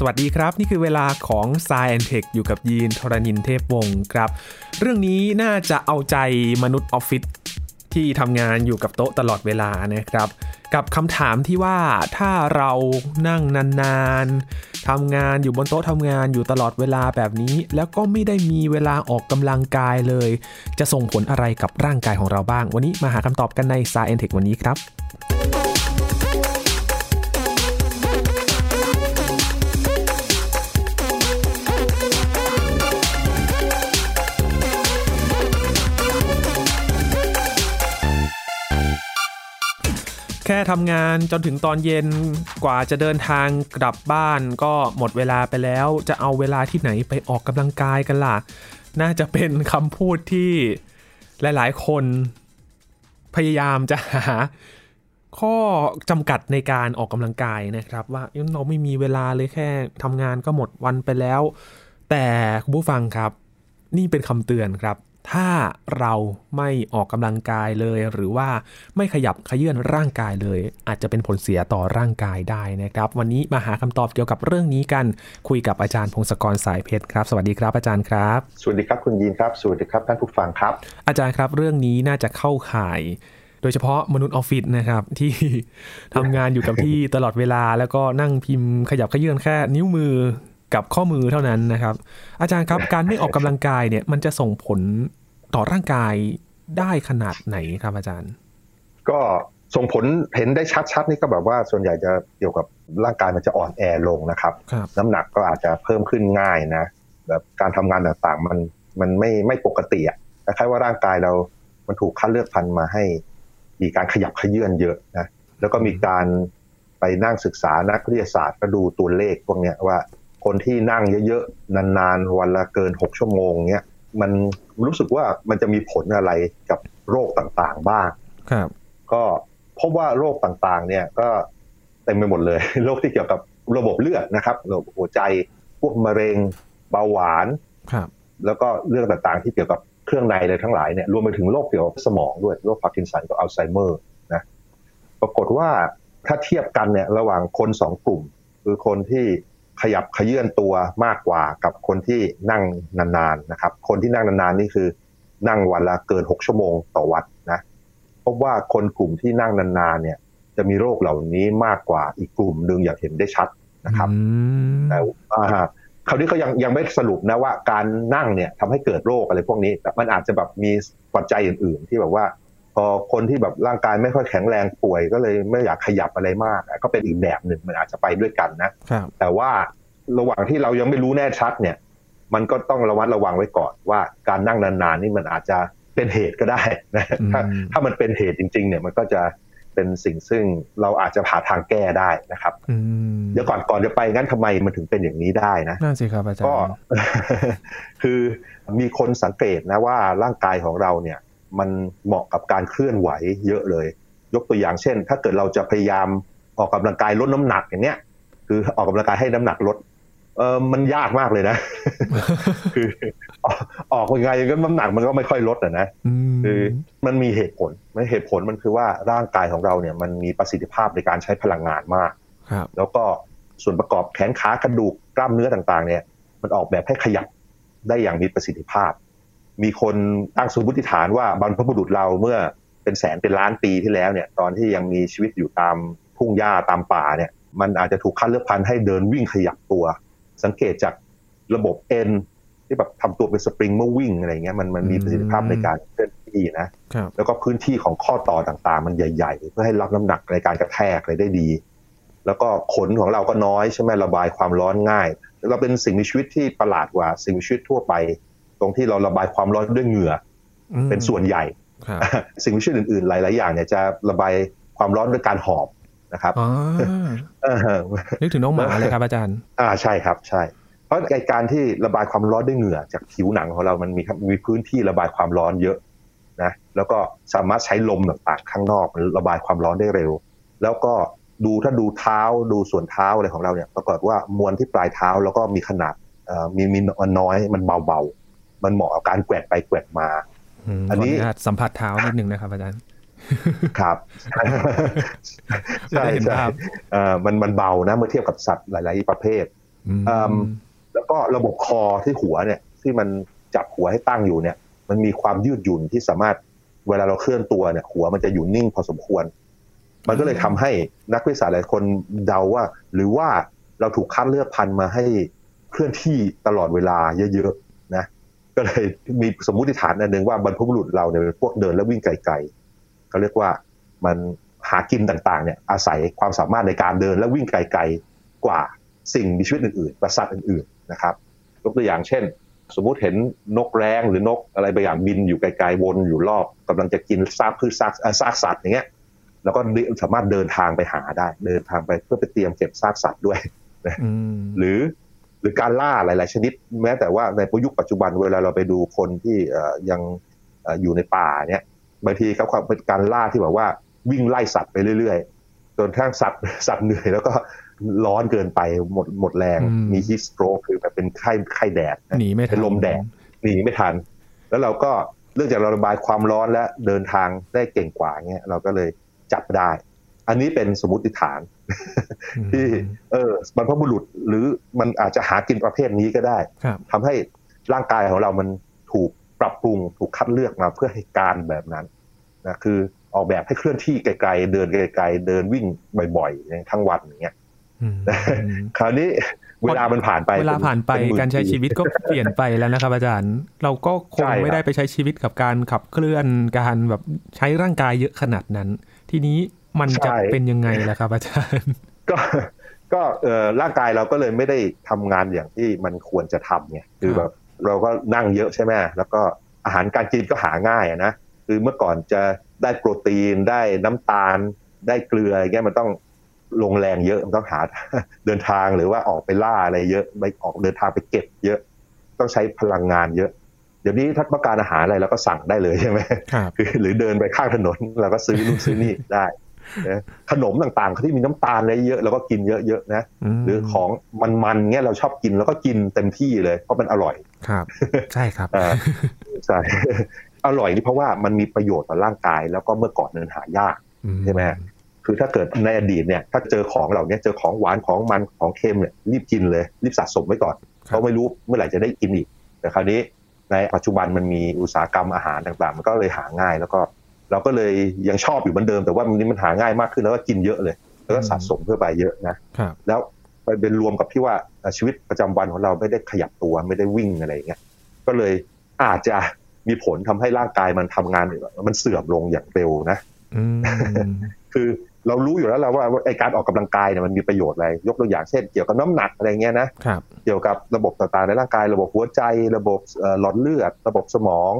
สวัสดีครับ นี่คือเวลาของ s ายแอนเทคอยู่กับยีนทรณินเทพวงศ์ครับ เรื่องนี้น่าจะเอาใจมนุษย์ออฟฟิศที่ทำงานอยู่กับโต๊ะตลอดเวลานะครับ กับคำถามที่ว่าถ้าเรานั่งนานๆทำงานอยู่บนโต๊ะทำงานอยู่ตลอดเวลาแบบนี้ แล้วก็ไม่ได้มีเวลาออกกำลังกายเลย จะส่งผลอะไรกับร่างกายของเราบ้าง วันนี้มาหาคำตอบกันใน s ายแอนเทควันนี้ครับ แค่ทำงานจนถึงตอนเย็นกว่าจะเดินทางกลับบ้านก็หมดเวลาไปแล้ว จะเอาเวลาที่ไหนไปออกกำลังกายกันล่ะ น่าจะเป็นคำพูดที่หลายๆ คนพยายามจะหาข้อจำกัดในการออกกำลังกายนะครับ ว่าเราไม่มีเวลาเลยแค่ทำงานก็หมดวันไปแล้ว แต่คุณผู้ฟังครับ นี่เป็นคำเตือนครับ ถ้าเราไม่ออกกำลังกายเลย หรือว่าไม่ขยับขยื่นร่างกายเลย อาจจะเป็นผลเสียต่อร่างกายได้นะครับ วันนี้มาหาคำตอบเกี่ยวกับเรื่องนี้กัน คุยกับอาจารย์พงศกรสายเพชรครับ สวัสดีครับอาจารย์ครับ สวัสดีครับคุณยีนครับ สวัสดีครับท่านผู้ฟังครับ อาจารย์ครับเรื่องนี้น่าจะเข้าข่ายโดยเฉพาะมนุษย์ออฟฟิศนะครับ ที่ทำงานอยู่กับที่ตลอดเวลา แล้วก็นั่งพิมพ์ขยับขยื่นแค่นิ้วมือกับข้อมือเท่านั้นนะครับ อาจารย์ครับการไม่ออกกำลังกายเนี่ยมันจะส่งผล ต่อร่างกายได้ขนาดไหนครับอาจารย์ ก็ส่งผลเห็นได้ชัดๆนี่ก็แบบว่าส่วนใหญ่จะเกี่ยวกับร่างกายมันจะอ่อนแอลงนะครับครับน้ำหนักก็อาจจะเพิ่มขึ้นง่ายนะแบบการทำงานต่างๆ มันมันไม่ไม่ปกติอะคล้ายๆว่าร่างกายเรา มันถูกคัดเลือกพันธุ์มาให้ มีการขยับขยื่นเยอะนะแล้วก็มีการไปนั่งศึกษานักวิทยาศาสตร์ก็ดูตัวเลขพวกเนี้ยว่าคนที่นั่งเยอะๆนานๆวันละเกินหกชั่วโมงเนี้ย มันรู้สึกว่ามันจะมีผลอะไรกับโรคต่างๆบ้างครับ ก็พบว่าโรคต่างๆ เนี่ยก็เต็มไปหมดเลย โรคที่เกี่ยวกับระบบเลือดนะครับระบบหัวใจพวกมะเร็งเบาหวานครับ แล้วก็เรื่องต่างๆ ที่เกี่ยวกับเครื่องในเลยทั้งหลายเนี่ยรวมไปถึงโรคเกี่ยวกับสมองด้วยโรคพาร์กินสันกับอัลไซเมอร์นะปรากฏว่าถ้าเทียบกันเนี่ยระหว่างคนสองกลุ่ม คือคนที่ ขยับขยื่นตัวมากกว่ากับคนที่นั่งนานๆนะครับ คนที่นั่งนานๆนี่คือนั่งวันละเกิน 6 ชั่วโมงต่อวันนะพบว่าคนกลุ่มที่นั่งนานๆเนี่ย จะมีโรคเหล่านี้มากกว่าอีกกลุ่มหนึ่งอย่างเห็นได้ชัดนะครับอืมแต่อ่าคราวนี้เขายังยังไม่สรุปนะว่าการนั่งเนี่ยทำให้เกิดโรคอะไรพวกนี้ แต่มันอาจจะแบบมีปัจจัยอื่น ๆ ที่แบบว่าพ อคนที่แบบร่างกายไม่ค่อยแข็งแรงป่วย ก็เลยไม่อยากขยับอะไรมาก ก็เป็นอีกแบบหนึ่งมันอาจจะไปด้วยกันนะครับแต่ว่าระหว่างที่เรายังไม่รู้แน่ชัดเนี่ย มันก็ต้องระวัดระวังไว้ก่อนว่าการนั่งนานๆนี่มันอาจจะเป็นเหตุก็ได้นะอืมถ้าถ้ามันเป็นเหตุจริง ๆ เนี่ยมันก็จะเป็นสิ่งซึ่งเราอาจจะหาทางแก้ได้นะครับอืมเดี๋ยวก่อนก่อนจะไปงั้นทำไมมันถึงเป็นอย่างนี้ได้นะนั่นสิครับอาจารก็ย์คือมีคนสังเกตนะว่าร่างกายของเราเนี่ย มันเหมาะกับการเคลื่อนไหวเยอะเลย ยกตัวอย่างเช่น ถ้าเกิดเราจะพยายามออกกำลังกายลดน้ำหนักอย่างเนี้ยคือออกกำลังกายให้น้ำหนักลดเออมันยากมากเลยนะ คือออกออกยังไงก็น้ำหนักมันก็ไม่ค่อยลดอะนะอืมคือมันมีเหตุผลมันเหตุผลมันคือว่าร่างกายของเราเนี่ย มันมีประสิทธิภาพในการใช้พลังงานมากครับแล้วก็ส่วนประกอบแขนขากระดูกกล้ามเนื้อต่างๆ เนี่ย มันออกแบบให้ขยับได้อย่างมีประสิทธิภาพ มีคนตั้งสมมติฐานว่าบรรพบุรุษเราเมื่อเป็นแสนเป็นล้านปีที่แล้วเนี่ยตอนที่ยังมีชีวิตอยู่ตามทุ่งหญ้าตามป่าเนี่ยมันอาจจะถูกคัดเลือกพันธุ์ให้เดินวิ่งขยับตัว สังเกตจากระบบเอ็นที่แบบทำตัวเป็นสปริงเมื่อวิ่งอะไรเงี้ยมันมันมีประสิทธิภาพในการเคลื่อนที่นะครับแล้วก็พื้นที่ของข้อต่อต่างๆ มันใหญ่ ๆ เพื่อให้รับน้ำหนักในการกระแทกอะไรได้ดี แล้วก็ขนของเราก็น้อยใช่ไหมระบายความร้อนง่ายเราเป็นสิ่งมีชีวิตที่ประหลาดกว่าสิ่งมีชีวิตทั่วไป ตรงที่เราระบายความร้อนด้วยเหงื่ออือมเป็นส่วนใหญ่ครับสิ่งมีชีวิตอื่นๆ หลาย ๆ อย่างเนี่ยจะระบายความร้อนด้วยการหอบนะครับอ๋อเออนึกถึงน้องหมาเลยครับอาจารย์ อ่าใช่ครับใช่ เพราะไอการที่ระบายความร้อนด้วยเหงื่อ จากผิวหนังของเรามันมีครับมีพื้นที่ระบายความร้อนเยอะนะแล้วก็สามารถใช้ลมต่างๆข้างนอกมันระบายความร้อนได้เร็ว แล้วก็ดูถ้าดูเท้าดูส่วนเท้าอะไรของเราเนี่ยปรากฏว่ามวลที่ปลายเท้าแล้วก็มีขนาดเอ่อมีมีมันน้อยมันเบาๆ มันเหมาะกับการแกว่งไปแกว่งมามอันนี้ขออญาตสัมผัสเท้านิดนึงนะครับอาจารย์ครับจะได้เห็นใช่ภาพเอ่อมันมันเบานะเมื่อเทียบกับสัตว์หลาย ๆ ประเภทอืมเอิ่มแล้วก็ระบบคอที่หัวเนี่ย ที่มันจับหัวให้ตั้งอยู่เนี่ย มันมีความยืดหยุ่นที่สามารถเวลาเราเคลื่อนตัวเนี่ย หัวมันจะอยู่นิ่งพอสมควร มันก็เลยทำให้นักวิทยาศาสตร์หลายคนเดาว่า หรือว่าเราถูกคัดเลือกพันธุ์มาให้เคลื่อนที่ตลอดเวลาเยอะๆนะ ก็เลยมีสมมุติฐานอันหนึ่งว่าบรรพบุรุษเราเนี่ยเป็นพวกเดินและวิ่งไกลๆเขาเรียกว่ามันหากินต่างๆเนี่ยอาศัยความสามารถในการเดินและวิ่งไกลๆกว่าสิ่งมีชีวิตอื่นๆกว่าสัตว์อื่นๆนะครับยกตัวอย่างเช่น สมมุติเห็นนกแร้งหรือนกอะไรบางอย่างบินอยู่ไกลๆวนอยู่รอบกำลังจะกินซากพืชซากเอ่อซากสัตว์อย่างเงี้ยแล้วก็สามารถเดินทางไปหาได้ เดินทางไปเพื่อไปเตรียมเก็บซากสัตว์ด้วยอืมหรือ หรือการล่าหลาย ๆ ชนิด แม้แต่ว่าในยุคปัจจุบันเวลาเราไปดูคนที่เอ่อยังเอ่ออยู่ในป่าเนี่ยบางทีเขาความเป็นการล่าที่แบบว่าวิ่งไล่สัตว์ไปเรื่อย ๆ จนทั้งสัตว์สัตว์เหนื่อยแล้วก็ร้อนเกินไปหมดหมดแรงอืมมีฮีสโตรกคือแบบเป็นไข้ไข้แดดนะหนีไม่ทันเป็นลมแดดหนีไม่ทัน แล้วเราก็เนื่องจากเราระบายความร้อนและเดินทางได้เก่งกว่าเงี้ยเราก็เลยจับได้ อันนี้เป็นสมมติฐาน ที่เออบรรพบุรุษหรือมันอาจจะหากินประเภทนี้ก็ได้ครับทำให้ร่างกายของเรามันถูกปรับปรุงถูกคัดเลือกมาเพื่อให้การแบบนั้นนะคือออกแบบให้เคลื่อนที่ไกลๆเดินไกลๆเดินวิ่งบ่อยๆอย่างทั้งวันอย่างเงี้ยอืมคราวนี้เวลามันผ่านไปเวลาผ่านไปเหมื่การใช้ชีวิตก็เปลี่ยนไปแล้วนะครับ อาจารย์ เราก็คงใช่ครับไม่ได้ไปใช้ชีวิตกับการขับเคลื่อนการแบบใช้ร่างกายเยอะขนาดนั้น ทีนี้ มันจะเป็นยังไงล่ะครับอาจารย์ก็ก็เอ่อร่างกายเราก็เลยไม่ได้ทำงานอย่างที่มันควรจะทำไงคือแบบเราก็นั่งเยอะใช่ไหมแล้วก็อาหารการกินก็หาง่ายอะนะคือเมื่อก่อนจะได้โปรตีนได้น้ำตาล ได้เกลืออะไรเงี้ยมันต้องลงแรงเยอะมันต้องหาเดินทางหรือว่าออกไปล่าอะไรเยอะไปออกเดินทางไปเก็บเยอะ ต้องใช้พลังงานเยอะ เดี๋ยวนี้ถ้าต้องการอาหารอะไรเราก็สั่งได้เลยใช่ไหมครับคือหรือเดินไปข้างถนนเราก็ซื้อนู่นซื้อนี่ได้ นะขนมต่างๆที่มีน้ำตาลอะไรเยอะเราก็กินเยอะๆนะมหรือของมันๆเงี้ยเราชอบกินแล้วก็กินเต็มที่เลย เพราะมันอร่อยครับ ใช่ครับอ่าใช่อร่อยนี่เพราะว่ามันมีประโยชน์ต่อร่างกาย แล้วก็เมื่อก่อนมันหายากใช่ไหมคือถ้าเกิดในอดีตเนี่ย ถ้าเจอของเหล่านี้เจอของหวานของมันของเค็มเนี่ยรีบกินเลย รีบสะสมไว้ก่อนครับเพราะไม่รู้เมื่อไหร่จะได้กินอีก แต่คราวนี้ในปัจจุบันมันมีอุตสาหกรรมอาหารต่างๆ มันก็เลยหาง่ายแล้วก็ เราก็เลยยังชอบอยู่เหมือนเดิม แต่ว่ามันนี้มันหาง่ายมากขึ้นแล้วก็กินเยอะเลย แล้วก็สะสมเพื่อไปเยอะนะครับแล้วไปเป็นรวมกับที่ว่าเอ่อชีวิตประจำวันของเราไม่ได้ขยับตัวไม่ได้วิ่งอะไรอย่างเงี้ยก็เลยอาจจะมีผลทำให้ร่างกายมันทำงาน มันเสื่อมลงอย่างเร็วนะอืมคือเรารู้อยู่แล้วแหละว่าไอการออกกำลังกายเนี่ยมันมีประโยชน์อะไร ยกตัวอย่างเช่น เกี่ยวกับน้ำหนักอะไรเงี้ยนะครับเกี่ยวกับระบบต่างๆในร่างกาย ระบบหัวใจ ระบบเอ่อหลอดเลือด ระบบสมอง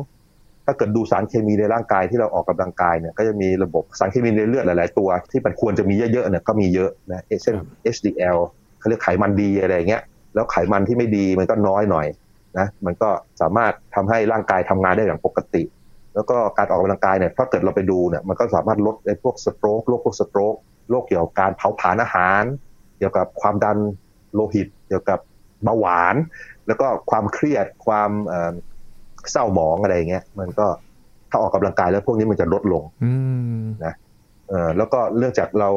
ถ้าเกิดดูสารเคมีในร่างกายที่เราออกกำลังกายเนี่ยก็จะมีระบบสารเคมีในเลือดหลาย ๆ ตัว ที่มันควรจะมีเยอะ ๆ เนี่ยก็มีเยอะนะเช่น HDL เขาเรียกไขมันดีอะไรเงี้ยแล้วไขมันที่ไม่ดีมันก็น้อยหน่อยนะมันก็สามารถทำให้ร่างกายทำงานได้อย่างปกติ แล้วก็การออกกำลังกายเนี่ยถ้าเกิดเราไปดูเนี่ยมันก็สามารถลดไอ้พวกสโตรกโรคพวกสโตรกโรคเกี่ยวกับการเผาผลาญอาหาร เกี่ยวกับความดันโลหิต เกี่ยวกับเบาหวาน แล้วก็ความเครียดความ เอ่อเศร้าหมองอะไรอย่างเงี้ย มันก็ถ้าออกกำลังกายแล้วพวกนี้มันจะลดลงอืมเอ่อแล้วก็เรื่องจากเรา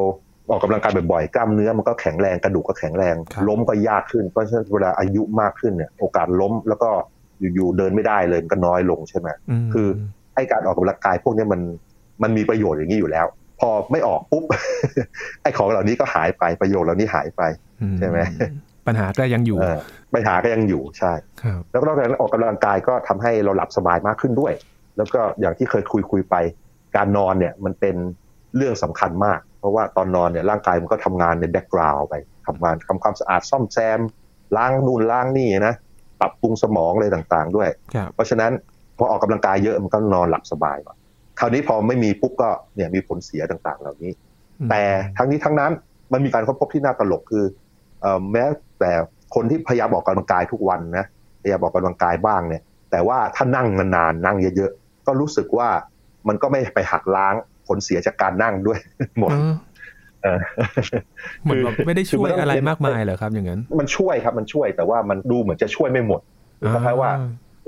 ออกกำลังกายบ่อยๆกล้ามเนื้อมันก็แข็งแรงกระดูกก็แข็งแรงครับล้มก็ยากขึ้นเพราะฉะนั้นเวลาอายุมากขึ้นเนี่ย โอกาสล้มแล้วก็อยู่ๆเดินไม่ได้เลยมันก็น้อยลงใช่ไหมมคือไอ้การออกกำลังกายพวกนี้มันมันมีประโยชน์อย่างนี้อยู่แล้ว พอไม่ออกปุ๊บไอ้ของเหล่านี้ก็หายไปประโยชน์เหล่านี้หายไปใช่ไหม ปัญหาก็ยังอยู่เออปัญหาก็ยังอยู่ใช่ครับแล้วก็นอกจากนั้นออกกำลังกายก็ทำให้เราหลับสบายมากขึ้นด้วย แล้วก็อย่างที่เคยคุยคุยไป การนอนเนี่ยมันเป็นเรื่องสำคัญมาก เพราะว่าตอนนอนเนี่ยร่างกายมันก็ทำงานในแบ็กกราวด์ไปทำงานทำความสะอาดซ่อมแซม ล้างนู่นล้างนี่นะปรับปรุงสมองอะไรต่างๆ ด้วยครับเพราะฉะนั้นพอออกกำลังกายเยอะมันก็นอนหลับสบายกว่าคราวนี้พอไม่มีปุ๊บก็เนี่ยมีผลเสียต่างๆ เหล่านี้ แต่ทั้งนี้ทั้งนั้นมันมีการค้นพบที่น่าตลกคือเอ่อ แม้แต่คนที่พยายามออกกำลังกายทุกวันนะพยายามออกกำลังกายบ้างเนี่ย แต่ว่าถ้านั่งนานๆนั่งเยอะๆก็รู้สึกว่ามันก็ไม่ไปหักล้างผลเสียจากการนั่งด้วยหมดเออเออเหมือนแบบไม่ได้ช่วยคือมันต้องอะไรมากมายเหรอครับ อย่างนั้น มันช่วยครับมันช่วยแต่ว่ามันดูเหมือนจะช่วยไม่หมดคือคล้ายๆว่า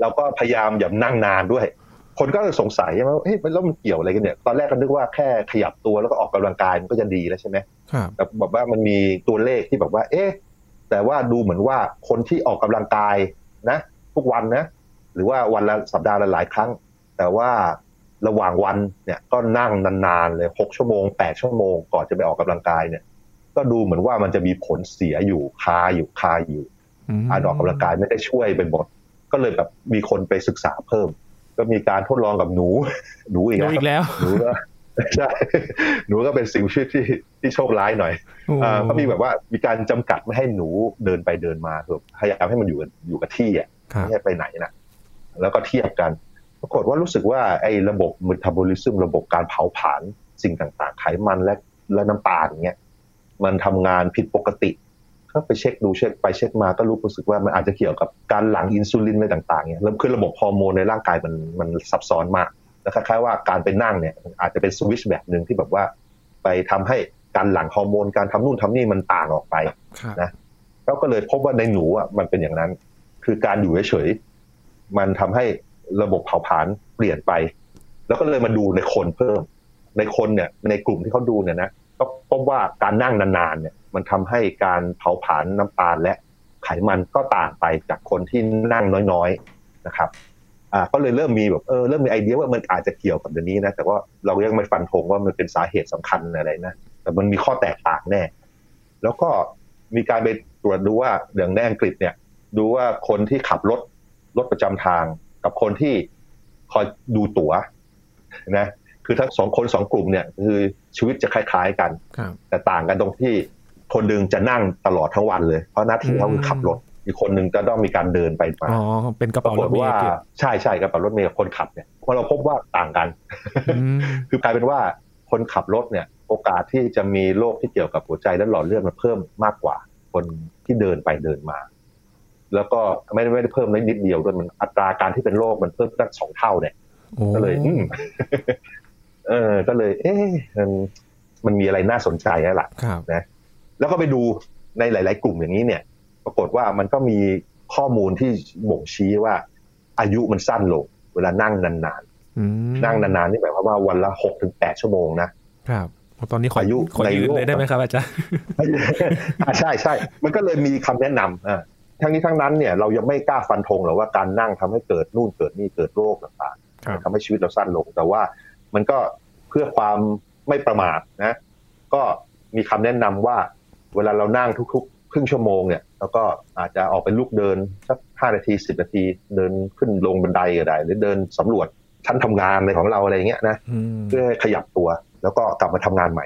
เราก็พยายามอย่านั่งนานด้วย คนก็เลยสงสัยใช่ไหมว่าเฮ้ยแล้วมันเกี่ยวอะไรกันเนี่ย ตอนแรกก็นึกว่าแค่ขยับตัวแล้วก็ออกกำลังกายมันก็จะดีแล้วใช่ไหมครับแต่บอกว่ามันมีตัวเลขที่แบบว่า เอ๊ะแต่ว่าดูเหมือนว่าคนที่ออกกำลังกายนะ ทุกวันนะ หรือว่าวันละสัปดาห์ละหลายครั้ง แต่ว่าระหว่างวันเนี่ยก็นั่งนานๆเลยหกชั่วโมงแปดชั่วโมงก่อนจะไปออกกำลังกายเนี่ย ก็ดูเหมือนว่ามันจะมีผลเสียอยู่คาอยู่คาอยู่การออกกำลังกายไม่ได้ช่วยเป็นหมดก็เลยแบบมีคนไปศึกษาเพิ่ม ก็มีการทดลองกับหนูหนูอีกแล้วหนูก็ใช่หนูก็เป็นสิ่งชีวิตที่ที่โชคร้ายหน่อยอ่าก็มีแบบว่ามีการจำกัดไม่ให้หนูเดินไปเดินมาแบบพยายามให้มันอยู่อยู่กับที่อะไม่ให้ไปไหนนะแล้วก็เทียบกันปรากฏว่ารู้สึกว่าไอ้ระบบเมตาบอลิซึมระบบการเผาผลาญสิ่งต่างๆ ไขมันและและน้ำตาลเงี้ยมันทำงานผิดปกติ ก็ไปเช็คดูเช็คไปเช็คมาก็รู้รู้สึกว่ามันอาจจะเกี่ยวกับการหลั่งอินซูลินอะไรต่างๆเนี่ยแล้วคือระบบฮอร์โมนในร่างกายมันมันซับซ้อนมากแล้วคล้ายๆว่าการไปนั่งเนี่ยอาจจะเป็นสวิชแบบหนึ่งที่แบบว่า ไปทำให้การหลั่งฮอร์โมนการทำนู่นทำนี่มันต่างออกไปนะแล้วก็เลยพบว่าในหนูอะมันเป็นอย่างนั้น คือการอยู่เฉยๆมันทำให้ระบบเผาผลาญเปลี่ยนไป แล้วก็เลยมาดูในคนเพิ่ม ในคนเนี่ยในกลุ่มที่เขาดูเนี่ยนะ ก็พบว่าการนั่งนานๆเนี่ยมันทำให้การเผาผลาญน้ำตาลและไขมันก็ต่างไปจากคนที่นั่งน้อยๆนะครับอ่าก็เลยเริ่มมีแบบเออเริ่มมีไอเดียว่ามันอาจจะเกี่ยวกับเรื่องนี้นะแต่ว่าเรายังไม่ฟันธงว่ามันเป็นสาเหตุสำคัญอะไรนะแต่มันมีข้อแตกต่างแน่ แล้วก็มีการไปตรวจดูว่าอย่างในอังกฤษเนี่ย ดูว่าคนที่ขับรถรถประจำทาง กับคนที่คอยดูตั๋วนะ คือทั้งสองคนสองกลุ่มเนี่ยคือชีวิตจะคล้ายๆกัน แต่ต่างกันตรงที่คนหนึ่งจะนั่งตลอดทั้งวันเลย เพราะหน้าที่เขาคือขับรถ อีกคนหนึ่งจะต้องมีการเดินไปมาอ๋อเป็นกระเป๋ารถเมล์ใช่ใช่กระเป๋ารถเมล์คนขับเนี่ยพอเราพบว่าต่างกัน คือกลายเป็นว่าคนขับรถเนี่ยโอกาสที่จะมีโรคที่เกี่ยวกับหัวใจและหลอดเลือดมันเพิ่มมากกว่า คนที่เดินไปเดินมา แล้วก็ไม่ได้ไม่ได้เพิ่มนิดเดียวด้วยมันอัตราการที่เป็นโรคมันเพิ่มตั้งสองเท่าเนี่ยก็เลย เออ ก็เลย เอ๊ะมันมันมีอะไรน่าสนใจแล้วล่ะนะ แล้วก็ไปดูในหลาย ๆ กลุ่มอย่างนี้เนี่ย ปรากฏว่ามันก็มีข้อมูลที่บ่งชี้ว่า อายุมันสั้นลง เวลานั่งนานๆนั่งนานๆนี่หมายความว่าวันละหกถึงแปดชั่วโมงนะครับตอนนี้ขออายุขอยืนเลยได้ไหมครับอาจารย์ใช่ใช่มันก็เลยมีคำแนะนำอ่าทั้งนี้ทั้งนั้นเนี่ยเรายังไม่กล้าฟันธงหรอกว่าการนั่งทำให้เกิดนู่นเกิดนี่เกิดโรคต่างๆทำให้ชีวิตเราสั้นลง แต่ว่า มันก็เพื่อความไม่ประมาทนะ ก็มีคำแนะนำว่า เวลาเรานั่งทุกๆ ครึ่งชั่วโมงเนี่ยแล้วก็อาจจะออกเป็นลุกเดินสักห้านาทีสิบนาที เดินขึ้นลงบันไดก็ได้ หรือเดินสำรวจชั้นทำงานในของเราอะไรเงี้ยนะเพื่อขยับตัวแล้วก็กลับมาทำงานใหม่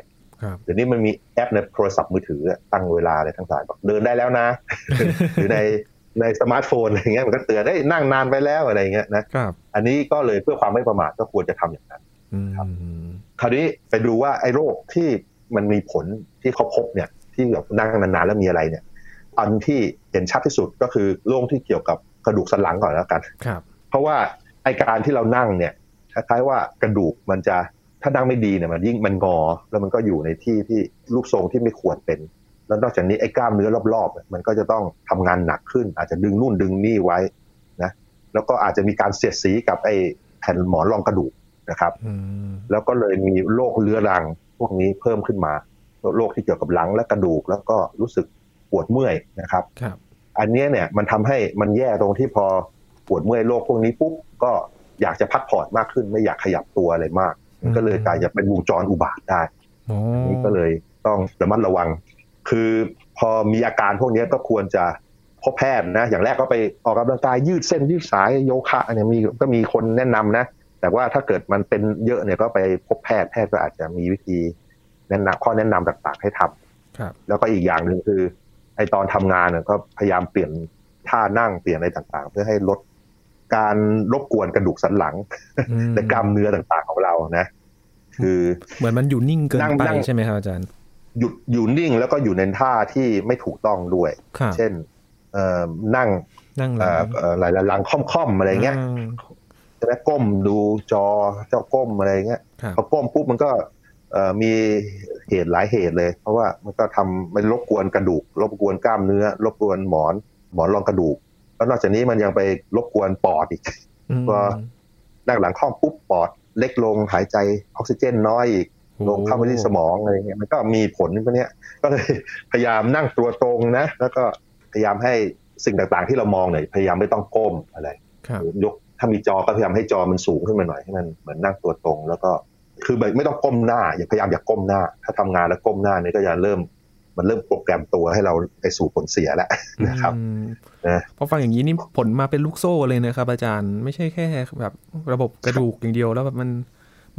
เดี๋ยวนี้มันมีแอปในโทรศัพท์มือถือตั้งเวลาอะไรทั้งหลายบอกเดินได้แล้วนะ หรือในในสมาร์ทโฟนอะไรเงี้ยมันก็เตือนได้นั่งนานไปแล้วอะไรเงี้ยนะอันนี้ก็เลยเพื่อความไม่ประมาทก็ควรจะทำอย่างนั้น ครับคราวนี้ไปดูว่าไอ้โรคที่มันมีผลที่เขาพบเนี่ย ที่แบบนั่งนานๆแล้วมีอะไรเนี่ย อันที่เห็นชัดที่สุดก็คือโรคที่เกี่ยวกับกระดูกสันหลังก่อนแล้วกันครับ เพราะว่าไอการที่เรานั่งเนี่ยคล้ายๆว่ากระดูกมันจะถ้านั่งไม่ดีเนี่ยมันยิ่งมันงอ แล้วมันก็อยู่ในที่ที่รูปทรงที่ไม่ควรเป็น แล้วนอกจากนี้ไอ้กล้ามเนื้อรอบๆ มันก็จะต้องทำงานหนักขึ้น อาจจะดึงนู่นดึงนี่ไว้นะแล้วก็อาจจะมีการเสียดสีกับไอ้แผ่นหมอนรองกระดูก นะครับแล้วก็เลยมีโรคเรื้อรังพวกนี้เพิ่มขึ้นมาโรคที่เกี่ยวกับหลังและกระดูก แล้วก็รู้สึกปวดเมื่อยนะครับครับอันนี้เนี่ยมันทำให้มันแย่ตรงที่พอปวดเมื่อยโรคพวกนี้ปุ๊บก็อยากจะพักผ่อนมากขึ้นไม่อยากขยับตัวอะไรมากมันก็เลยกลายจะเป็นวงจรอุบาทได้นี่ก็เลยต้องระมัดระวัง คือพอมีอาการพวกนี้ก็ควรจะพบแพทย์นะ อย่างแรกก็ไปออกกำลังกายยืดเส้นยืดสายโยคะเนี่ยมีก็มีคนแนะนำนะ แต่ว่าถ้าเกิดมันเป็นเยอะเนี่ยก็ไปพบแพทย์แพทย์ก็อาจจะมีวิธีแนะนำข้อแนะนำต่างๆให้ทำครับ แล้วก็อีกอย่างหนึ่งคือไอตอนทำงานเนี่ยก็พยายามเปลี่ยนท่านั่งเปลี่ยนอะไรต่างๆ เพื่อให้ลดการรบกวนกระดูกสันหลังและกล้ามเนื้อต่างๆของเรานะ คือเหมือนมันอยู่นิ่งเกินไปใช่ไหมครับอาจารย์หยุดอยู่นิ่งแล้วก็อยู่ในท่าที่ไม่ถูกต้องด้วย เช่น เอ่อนั่งนั่งหลายหลังค่อมๆอะไรเงี้ย ใช่ไหมก้มดูจอเจ้าก้มอะไรเงี้ยพอก้มปุ๊บมันก็มีเหตุหลายเหตุเลย เพราะว่ามันก็ทำมันรบกวนกระดูก รบกวนกล้ามเนื้อ รบกวนหมอน หมอนรองกระดูก แล้วนอกจากนี้มันยังไปรบกวนปอดอีกพอนั่งหลังค่อมปุ๊บปอด เล็กลงหายใจออกซิเจนน้อยอีกลงเข้าไปที่สมองอะไรเงี้ยมันก็มีผลพวกนี้ก็เลยพยายามนั่งตัวตรงนะ แล้วก็พยายามให้สิ่งต่างๆ ที่เรามองเนี่ยพยายามไม่ต้องก้มอะไรครับยก ถ้ามีจอก็พยายามให้จอมันสูงขึ้นมาหน่อยให้มันเหมือนนั่งตัวตรง แล้วก็คือแบบไม่ต้องก้มหน้า อย่าพยายามอย่าก้มหน้า ถ้าทำงานแล้วก้มหน้าเนี่ยก็จะเริ่ม มันเริ่มโปรแกรมตัวให้เราไปสู่ผลเสียแล้วนะครับอืมนะพอฟังอย่างนี้นี่ผลมาเป็นลูกโซ่เลยนะครับ อาจารย์ไม่ใช่แค่แบบระบบกระดูกอย่างเดียวแล้วแบบมัน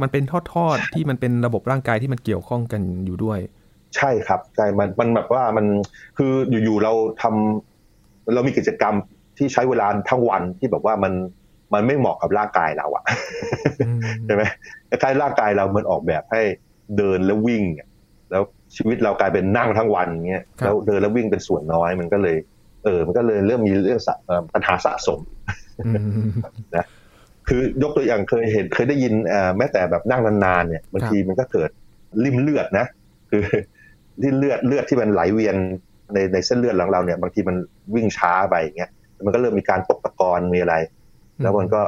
มันเป็นทอดๆที่มันเป็นระบบร่างกายที่มันเกี่ยวข้องกันอยู่ด้วย ใช่ครับใช่มันมันแบบว่ามันคืออยู่ๆเราทำเรามีกิจกรรมที่ใช้เวลาทั้งวันที่แบบว่ามัน มันไม่เหมาะกับร่างกายเราอะอืมใช่ไหมคล้ายๆร่างกายเรามันออกแบบให้เดินแล้ววิ่งอะแล้วชีวิตเรากลายเป็นนั่งทั้งวันเงี้ยแล้วเดินแล้ววิ่งเป็นส่วนน้อยมันก็เลย เออ มันก็เลยเริ่มมีเรื่องสะเอ่อปัญหาสะสมอืมคือยกตัวอย่างเคยเห็นเคยได้ยินเอ่อแม้แต่แบบนั่งนานๆเนี่ยบางทีมันก็เกิดริ่มเลือดนะ คือริ่มเลือดเลือดที่มันไหลเวียนในในเส้นเลือดของเราเนี่ย บางทีมันวิ่งช้าไปอย่างเงี้ยมันก็เริ่มมีการตกตะกอนมีอะไร แล้วมันก็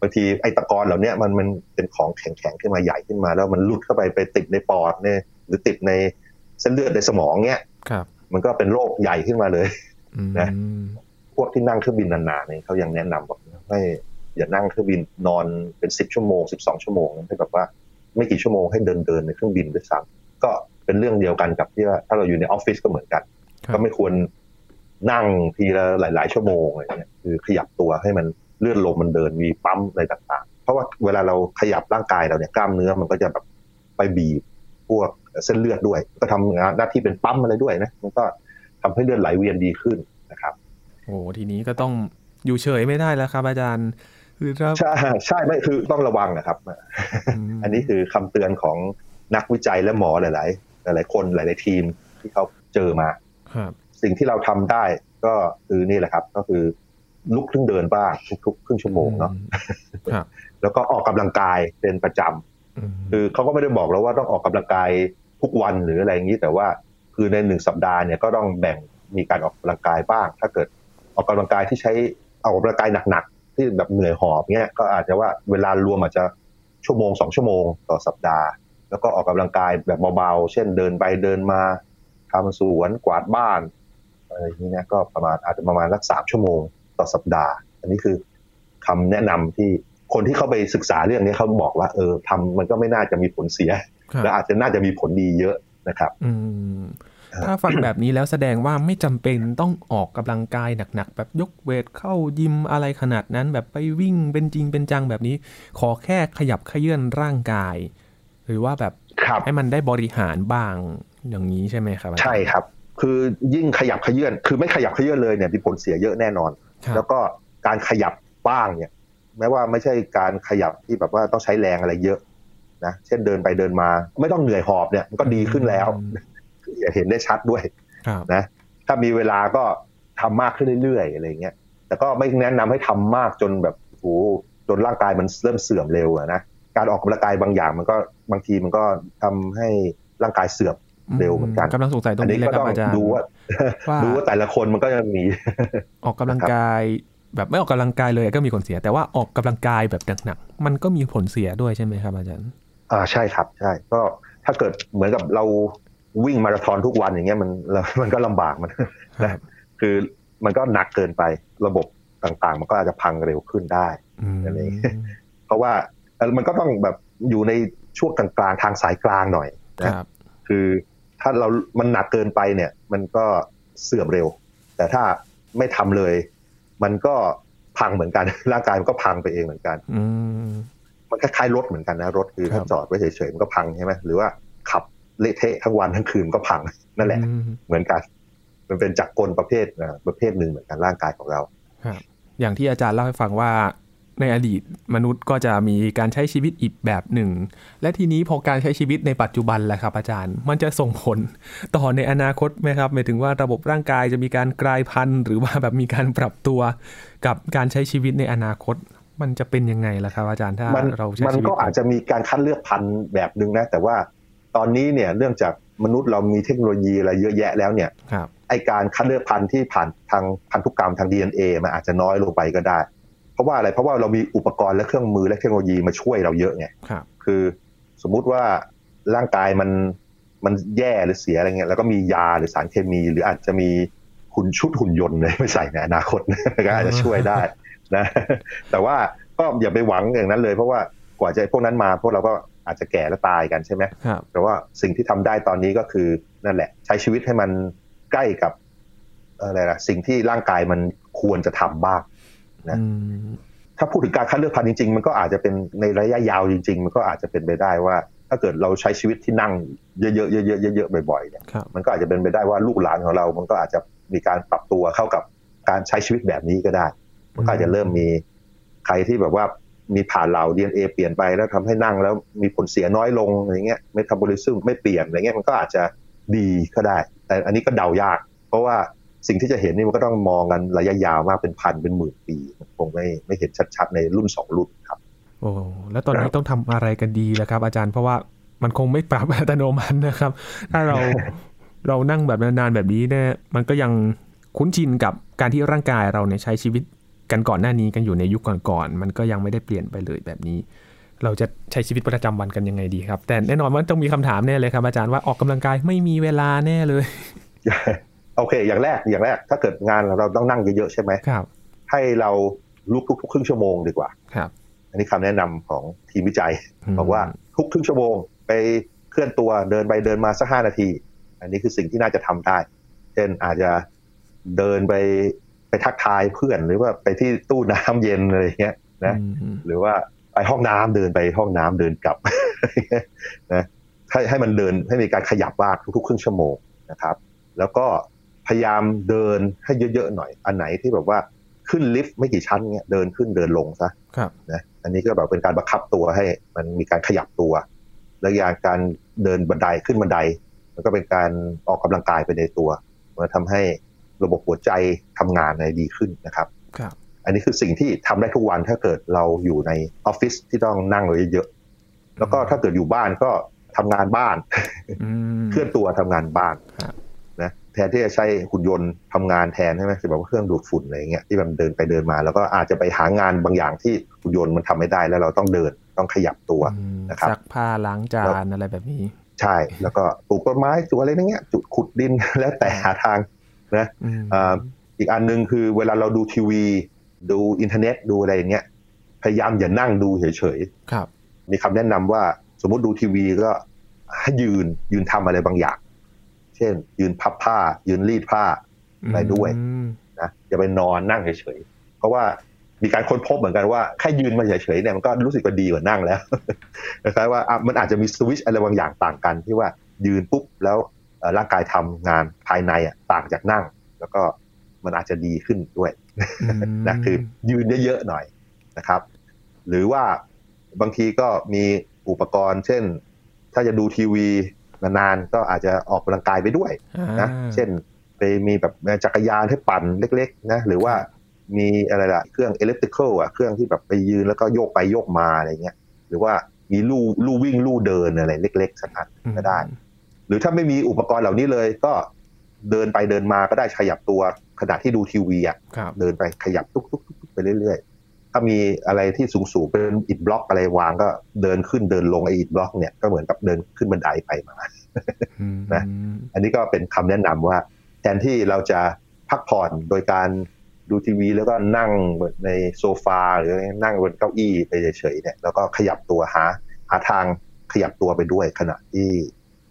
บางทีไอ้ตะกอนเหล่าเนี้ยมันมันเป็นของแข็งๆขึ้นมาใหญ่ขึ้นมา แล้วมันหลุดเข้าไปไปติดในปอดเนี่ยหรือติดในเส้นเลือดในสมองเนี้ยครับมันก็เป็นโรคใหญ่ขึ้นมาเลยอืมนะพวกที่นั่งเครื่องบินนานๆเนี่ยเขายังแนะนำบอกให้อย่านั่งเครื่องบินนอนเป็นสิบชั่วโมงสิบสองชั่วโมงให้แบบว่า ไม่กี่ชั่วโมงให้เดินเดินๆในเครื่องบินด้วยซ้ำก็เป็นเรื่องเดียวกันกับที่ว่าถ้าเราอยู่ในออฟฟิศก็เหมือนกันครับก็ไม่ควรนั่งทีละหลาย ๆ ชั่วโมงอะไรเงี้ยคือขยับตัวให้มัน เลื่อนลมมันเดินมีปั๊มอะไรต่างๆ เพราะว่าเวลาเราขยับร่างกายเราเนี่ยกล้ามเนื้อมันก็จะแบบไปบีบพวกเส้นเลือดด้วย ก็ทำงานหน้าที่เป็นปั๊มอะไรด้วยนะมันก็ทำให้เลือดไหลเวียนดีขึ้นนะครับโอ้ทีนี้ก็ต้องอยู่เฉยไม่ได้แล้วครับ อาจารย์คือถ้าใช่ใช่ไม่คือต้องระวังนะครับมอันนี้คือคำเตือนของนักวิจัยและหมอหลาย ๆ หลาย ๆ คนหลาย ๆ ทีมที่เขาเจอมาครับสิ่งที่เราทำได้ก็คือนี่แหละครับ ก็คือ ลุกขึ้นเดินบ้างทุกๆครึ่งชั่วโมงเนาะครับแล้วก็ออกกำลังกายเป็นประจำอืมคือเขาก็ไม่ได้บอกเราว่าต้องออกกำลังกายทุกวันหรืออะไรอย่างนี้ แต่ว่าคือในหนึ่งสัปดาห์เนี่ยก็ต้องแบ่งมีการออกกำลังกายบ้าง ถ้าเกิดออกกำลังกายที่ใช้ออกกำลังกายหนักๆที่แบบเหนื่อยหอบเนี่ยก็อาจจะว่าเวลารวมอาจจะชั่วโมงสองชั่วโมงต่อสัปดาห์ แล้วก็ออกกำลังกายแบบเบาๆ เช่นเดินไปเดินมาทำสวนกวาดบ้านอะไรอย่างนี้นะก็ประมาณอาจจะประมาณสักสามชั่วโมง ต่อสัปดาห์ อันนี้คือคำแนะนำที่คนที่เขาไปศึกษาเรื่องนี้เขาบอกว่า เออทำมันก็ไม่น่าจะมีผลเสียครับและอาจจะน่าจะมีผลดีเยอะนะครับอืมถ้าฟังแบบนี้แล้วแสดงว่าไม่จำเป็นต้องออกกำลังกายหนักๆ แบบยกเวทเข้ายิมอะไรขนาดนั้นแบบไปวิ่งเป็นจริงเป็นจังแบบนี้ ขอแค่ขยับเขยื่อนร่างกาย หรือว่าแบบครับให้มันได้บริหารบ้างอย่างนี้ใช่ไหมครับอาจารย์ใช่ครับ คือยิ่งขยับขยื่นคือไม่ขยับขยื่นเลยเนี่ยมีผลเสียเยอะแน่นอนครับ แล้วก็การขยับบ้างเนี่ยแม้ว่าไม่ใช่การขยับที่แบบว่าต้องใช้แรงอะไรเยอะนะเช่นเดินไปเดินมา ไม่ต้องเหนื่อยหอบเนี่ยมันก็ดีขึ้นแล้วอืมอย่าเห็นได้ชัดด้วยครับนะถ้ามีเวลาก็ทำมากขึ้นเรื่อยๆอะไรเงี้ยแต่ก็ไม่แนะนำให้ทำมากจนแบบโอ้โหจนร่างกายมันเริ่มเสื่อมเร็วอะนะการออกกำลังกายบางอย่างมันก็บางทีมันก็ทำให้ร่างกายเสื่อม เร็วเหมือนกันกำลังสงสัยตรอังนนี้นี้เลยก็ครัต้บองอาจารย์ดูว่าว่าดูว่าแต่ละคนมันก็จะมี ออกกำลังกายแบบไม่ออกกำลังกายเลยก็มีผลเสีย แต่ว่าออกกำลังกายแบบหนักๆมันก็มีผลเสียด้วยใช่ไหมครับอาจารย์อ่าใช่ครับใช่ก็ถ้าเกิดเหมือนกับเราวิ่งมาราธอนทุกวันอย่างเงี้ยมันเรามันก็ลำบากมันครับคือมันก็หนักเกินไประบบต่างๆ มันก็อาจจะพังเร็วขึ้นได้อืมอะไรเพราะว่าเอ่อมันก็ต้องแบบอยู่ในช่วงกลางๆทางสายกลางหน่อยคนะรับคือ ถ้าเรามันหนักเกินไปเนี่ย มันก็เสื่อมเร็ว แต่ถ้าไม่ทำเลย มันก็พังเหมือนกัน ร่างกายมันก็พังไปเองเหมือนกัน อืมมันคล้ายๆรถเหมือนกันนะรถคือครัถ้าบจอดไว้เฉยๆมันก็พังใช่ไหมหรือว่าขับเละเทะทั้งวันทั้งคืนก็พังนั่นแหละอืมเหมือนกัน มันเป็นจักรกลประเภทอ่าประเภทหนึ่งเหมือนกันร่างกายของเราครับอย่างที่อาจารย์เล่าให้ฟังว่า ในอดีตมนุษย์ก็จะมีการใช้ชีวิตอีกแบบหนึ่ง และทีนี้พอการใช้ชีวิตในปัจจุบันแหละครับอาจารย์ มันจะส่งผลต่อในอนาคตไหมครับหมายถึงว่าระบบร่างกายจะมีการกลายพันธุ์ หรือว่าแบบมีการปรับตัวกับการใช้ชีวิตในอนาคต มันจะเป็นยังไงล่ะครับ อาจารย์ถ้ามันเราใช้มันชีวิตก็อาจจะมีการคัดเลือกพันธุ์แบบหนึ่งนะ แต่ว่าตอนนี้เนี่ยเนื่องจากมนุษย์เรามีเทคโนโลยีอะไรเยอะแยะแล้วเนี่ยครับไอการคัดเลือกพันธุ์ที่ผ่านทางพันธุกรรมทาง DNA มันอาจจะน้อยลงไปก็ได้ เพราะว่าอะไรเพราะว่าเรามีอุปกรณ์และเครื่องมือและเทคโนโลยีมาช่วยเราเยอะไงครับคือสมมุติว่าร่างกายมันมันแย่หรือเสียอะไรเงี้ยแล้วก็มียาหรือสารเคมี หรืออาจจะมีหุ่นชุดหุ่นยนต์เลยไม่ใส่ในอนาคตก็อาจจะช่วยได้นะ แต่ว่าก็อย่าไปหวังอย่างนั้นเลย เพราะว่ากว่าจะพวกนั้นมาพวกเราก็อาจจะแก่และตายกันใช่ไหมครับแต่ว่าสิ่งที่ทำได้ตอนนี้ก็คือนั่นแหละ ใช้ชีวิตให้มันใกล้กับอะไรล่ะสิ่งที่ร่างกายมันควรจะทำบ้าง นะอืมถ้าพูดถึงการคัดเลือกพันธุ์จริงๆ มันก็อาจจะเป็นในระยะยาวจริง ๆ มันก็อาจจะเป็นไปได้ว่า ถ้าเกิดเราใช้ชีวิตที่นั่งเยอะๆเยอะๆเยอะๆบ่อยๆเนี่ยครับมันก็อาจจะเป็นไปได้ว่าลูกหลานของเรา มันก็อาจจะมีการปรับตัวเข้ากับการใช้ชีวิตแบบนี้ก็ได้ มันก็อาจจะเริ่มมีใครที่แบบว่ามีผ่านเหล่า DNA เปลี่ยนไปแล้วทำให้นั่งแล้วมีผลเสียน้อยลงอะไรเงี้ยไม่ทำบริซึมไม่เปลี่ยนอะไรเงี้ยมันก็อาจจะดีก็ได้ แต่อันนี้ก็เดายาก เพราะว่า สิ่งที่จะเห็นนี่มันก็ต้องมองกันระยะยาวมากเป็นพันเป็นหมื่นปีมันคงไม่ไม่เห็นชัดๆในรุ่นสองรุ่นครับโอ้แล้วตอนนี้ต้องทำอะไรกันดีแล้วครับ อาจารย์เพราะว่ามันคงไม่ปรับอัตโนมัตินะครับ ถ้าเราเรานั่งแบบนานๆแบบนี้เนี่ยมันก็ยังคุ้นชินกับการที่ร่างกายเราเนี่ยใช้ชีวิตกันก่อนหน้านี้กันอยู่ในยุคก่อนๆมันก็ยังไม่ได้เปลี่ยนไปเลยแบบนี้ เราจะใช้ชีวิตประจำวันกันยังไงดีครับ แต่แน่นอนว่าต้องมีคำถามแน่เลยครับอาจารย์ว่าออกกำลังกายไม่มีเวลาแน่เลย โอเค อย่างแรกอย่างแรก ถ้าเกิดงานเราต้องนั่งเยอะๆใช่ไหมครับ ให้เราลุกทุกๆครึ่งชั่วโมงดีกว่าครับ อันนี้คำแนะนำของทีมวิจัยมบอกว่าทุกครึ่งชั่วโมงไปเคลื่อนตัวเดินไปเดินมาสักห้านาที อันนี้คือสิ่งที่น่าจะทำได้ เช่นอาจจะเดินไปไปทักทายเพื่อนหรือว่าไปที่ตู้น้ำเย็นอะไรอย่างเงี้ยนะอืมหรือว่าไปห้องน้ำเดินไปห้องน้ำเดินกลับนะให้ให้มันเดินให้มีการขยับบ้างทุกๆครึ่งชั่วโมงนะครับ แล้วก็ พยายามเดินให้เยอะๆหน่อย อันไหนที่แบบว่าขึ้นลิฟต์ไม่กี่ชั้นเงี้ยเดินขึ้นเดินลงซะครับนะอันนี้ก็แบบเป็นการบังคับตัวให้มันมีการขยับตัว และอย่างการเดินบันไดขึ้นบันได มันก็เป็นการออกกำลังกายไปในตัวมันทำให้ระบบหัวใจทำงานในดีขึ้นนะครับครับ อันนี้คือสิ่งที่ทำได้ทุกวันถ้าเกิดเราอยู่ในออฟฟิศที่ต้องนั่งเยอะๆแล้วก็ถ้าเกิดอยู่บ้านก็ทำงานบ้านอืมเคลื่อนตัวทำงานบ้านครับนะ แทนที่จะใช้หุ่นยนต์ทำงานแทนใช่ไหมคือแบบว่าเครื่องดูดฝุ่นอะไรอย่างเงี้ยที่มันเดินไปเดินมา แล้วก็อาจจะไปหางานบางอย่างที่หุ่นยนต์มันทำไม่ได้แล้วเราต้องเดินต้องขยับตัวอืมนะครับซักผ้าล้างจานอะไรแบบนี้ ใช่แล้วก็ปลูกต้นไม้ปลูกอะไรนั่นเงี้ยจุดขุดดินแล้วแต่หาทางนะอืมอ่าอีกอันหนึ่งคือเวลาเราดูทีวี ดูอินเทอร์เน็ตดูอะไรอย่างเงี้ยพยายามอย่านั่งดูเฉยครับๆมีคำแนะนำว่าสมมติดูทีวีก็ให้ยืนยืนทำอะไรบางอย่าง เช่น ยืนพับผ้า ยืนรีดผ้าไปด้วยอืมนะอย่าไปนอนนั่งเฉยๆเพราะว่ามีการค้นพบเหมือนกันว่าแค่ยืนมาเฉยๆเนี่ยมันก็รู้สึกว่าดีกว่านั่งแล้วนะครับว่าอะมันอาจจะมีสวิตชอะไรบางอย่างต่างกัน ที่ว่ายืนปุ๊บแล้วเอ่อร่างกายทำงานภายในอะต่างจากนั่ง แล้วก็มันอาจจะดีขึ้นด้วยนะคือยืนเยอะๆหน่อยนะครับ หรือว่าบางทีก็มีอุปกรณ์ เช่น ถ้าจะดูทีวี นานๆก็อาจจะออกกำลังกายไปด้วยนะอ่าเช่นไปมีแบบจักรยานให้ปั่นเล็กๆนะหรือว่ามีอะไรล่ะเครื่อง elliptical อะเครื่องที่แบบไปยืนแล้วก็โยกไปโยกมาอะไรเงี้ยหรือว่ามีลู่ลู่วิ่งลู่เดินอะไรเล็ก ๆสักอันก็ได้ หรือถ้าไม่มีอุปกรณ์เหล่านี้เลยก็เดินไปเดินมาก็ได้ขยับตัวขณะที่ดูทีวีอะครับเดินไปขยับทุกๆๆไปเรื่อยๆ ถ้ามีอะไรที่สูงๆเป็นอิฐบล็อกอะไรวางก็เดินขึ้นเดินลงไออิฐบล็อกเนี่ยก็เหมือนกับเดินขึ้นบันไดไปมาอืมนะอันนี้ก็เป็นคำแนะนำว่า แทนที่เราจะพักผ่อนโดยการดูทีวีแล้วก็นั่งในโซฟาหรือนั่งบนเก้าอี้ไปเฉยๆเนี่ยแล้วก็ขยับตัวหาหาทางขยับตัวไปด้วยขณะที่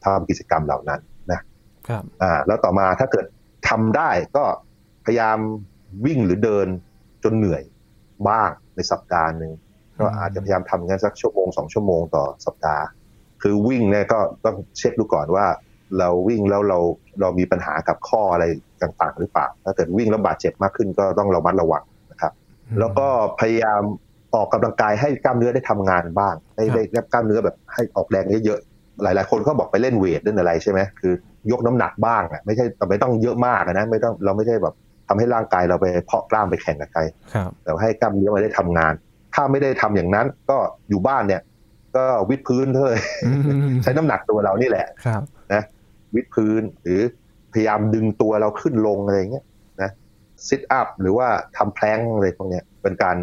ทำกิจกรรมเหล่านั้นนะครับอ่าแล้วต่อมาถ้าเกิดทำได้ก็พยายามวิ่งหรือเดินจนเหนื่อย บ้างในสัปดาห์หนึ่งก็อาจจะพยายามทำกันสักชั่วโมงสองชั่วโมงต่อสัปดาห์ คือวิ่งเนี่ยก็ต้องเช็คดูก่อนว่า เราวิ่งแล้วเราเรามีปัญหากับข้ออะไรต่างๆ หรือเปล่า ถ้าเกิดวิ่งแล้วบาดเจ็บมากขึ้นก็ต้องระมัดระวังนะครับ แล้วก็พยายามออกกำลังกายให้กล้ามเนื้อได้ทำงานบ้างให้ได้ได้กล้ามเนื้อแบบให้ออกแรงเยอะๆหลายๆ คนเขาบอกไปเล่นเวทเล่นอะไรใช่ไหมคือยกน้ำหนักบ้างอะไม่ใช่แต่ไม่ต้องเยอะมากอะนะไม่ต้องเราไม่ใช่แบบ ทำให้ร่างกายเราไปเพาะกล้ามไปแข่งกับใครครับแต่ว่าให้กล้ามเนื้อมันได้ทำงาน ถ้าไม่ได้ทำอย่างนั้นก็อยู่บ้านเนี่ย ก็วิดพื้นเลยอืมใช้น้ำหนักตัวเรานี่แหละครับวิดพื้นหรือพยายามดึงตัวเราขึ้นลงอะไรอย่างเงี้ยนะซิทอัพหรือว่าทำแพลงอะไรพวกเนี้ยเป็นการ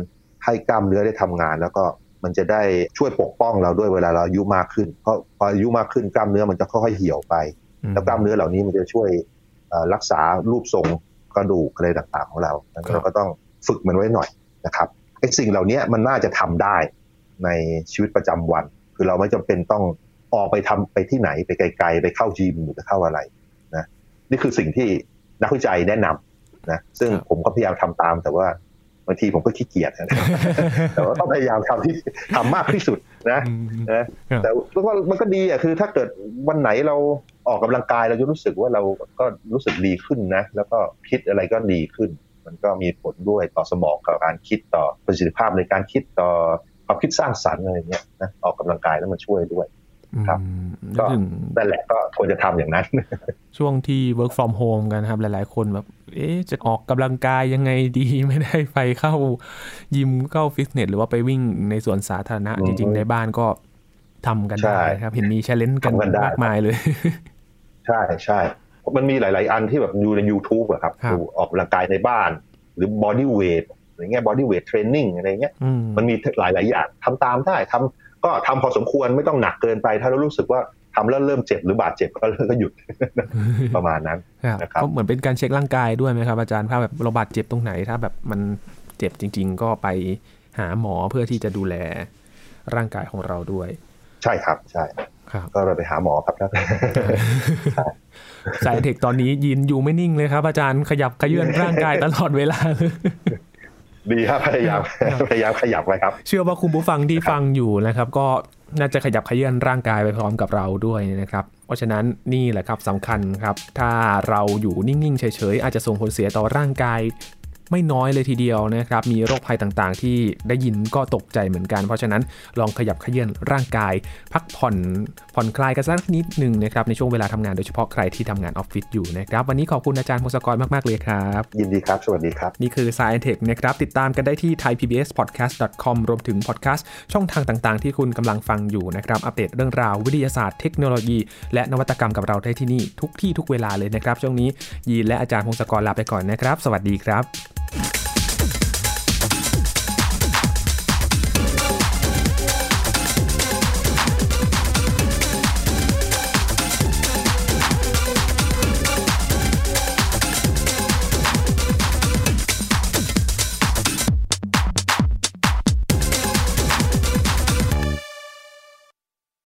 ให้กล้ามเนื้อได้ทำงาน แล้วก็มันจะได้ช่วยปกป้องเราด้วยเวลาเราอายุมากขึ้นเพราะพออายุมากขึ้นกล้ามเนื้อมันจะค่อยๆเหี่ยวไป แล้วกล้ามเนื้อเหล่านี้มันจะช่วยเอ่อรักษารูปทรง กระดูกอะไรต่างๆของเราเราก็ต้องฝึกมันไว้หน่อยนะครับไอ้สิ่งเหล่านี้มันน่าจะทำได้ในชีวิตประจำวัน คือเราไม่จำเป็นต้องออกไปทำไปที่ไหนไปไกล ๆ ไปเข้าจิมหรือไปเข้าอะไรนะนี่คือสิ่งที่นักวิจัยแนะนำนะซึ่งผมก็พยายามทำตาม แต่ว่าบางทีผมก็ขี้เกียจนะแต่ว่าต้องพยายามทำที่ทำมากที่สุดนะนะแต่ว่ามันก็ดีอะคือถ้าเกิดวันไหนเรา ออกกำลังกายเราจะรู้สึกว่าเราก็รู้สึกดีขึ้นนะ แล้วก็คิดอะไรก็ดีขึ้น มันก็มีผลด้วยต่อสมองกับการคิดต่อประสิทธิภาพในการคิดต่อความคิดสร้างสรรค์อะไรเงี้ยนะออกกำลังกายแล้วมันช่วยด้วยครับก็นั่นแหละก็ควรจะทำอย่างนั้น ช่วงที่ work from home กันครับ หลายๆ คนแบบ เอ๊จะออกกำลังกายยังไงดีไม่ได้ไปเข้ายิมเข้าฟิตเนส หรือว่าไปวิ่งในสวนสาธารณะจริง ๆ ในบ้านก็ทำกันได้ครับ เห็นมีเชลเลนจ์กันมากมายเลย ใช่ใช่มันมีหลาย ๆ อันที่แบบอยู่ใน YouTube อะครับดูออกกำลังกายในบ้าน หรือ body weight อะไรเงี้ย body weight training อะไรเงี้ยมันมีหลาย ๆ อย่างทำตามได้ทำก็ทำพอสมควรไม่ต้องหนักเกินไป ถ้าเรารู้สึกว่าทำแล้วเริ่มเจ็บหรือบาดเจ็บก็ก็หยุดประมาณนั้นนะครับก็เหมือนเป็นการเช็คร่างกายด้วยไหมครับ อาจารย์ถ้าแบบเราบาดเจ็บตรงไหน ถ้าแบบมันเจ็บจริง ๆ ก็ไปหาหมอเพื่อที่จะดูแลร่างกายของเราด้วย ใช่ครับใช่ครับ ก็เราไปหาหมอครับสายเทคตอนนี้ยินอยู่ไม่นิ่งเลยครับ อาจารย์ขยับขยื่นร่างกายตลอดเวลาดีครับพยายามพยายามขยับไว้ครับ เชื่อว่าคุณผู้ฟังที่ฟังอยู่นะครับ ก็น่าจะขยับขยื่นร่างกายไปพร้อมกับเราด้วยนะครับ เพราะฉะนั้นนี่แหละครับสำคัญครับ ถ้าเราอยู่นิ่งๆเฉยๆอาจจะส่งผลเสียต่อร่างกาย ไม่น้อยเลยทีเดียวนะครับ มีโรคภัยต่างๆ ที่ได้ยินก็ตกใจเหมือนกัน เพราะฉะนั้นลองขยับขยื่นร่างกาย พักผ่อนผ่อนคลายกันสักนิดหนึ่งนะครับในช่วงเวลาทำงานโดยเฉพาะใครที่ทำงานออฟฟิศอยู่นะครับวันนี้ขอบคุณอาจารย์พงศกรมาก ๆ เลยครับ ยินดีครับ สวัสดีครับ นี่คือ Science Tech นะครับติดตามกันได้ที่ thaipbspodcast.com รวมถึงพอดแคสต์ช่องทางต่างๆ ที่คุณกำลังฟังอยู่นะครับอัปเดตเรื่องราววิทยาศาสตร์เทคโนโลยี และนวัตกรรมกับเราได้ที่นี่ทุกที่ทุกเวลาเลยนะครับช่วงนี้ยีนและอาจารย์พงศกรลาไปก่อนนะครับ สวัสดีครับ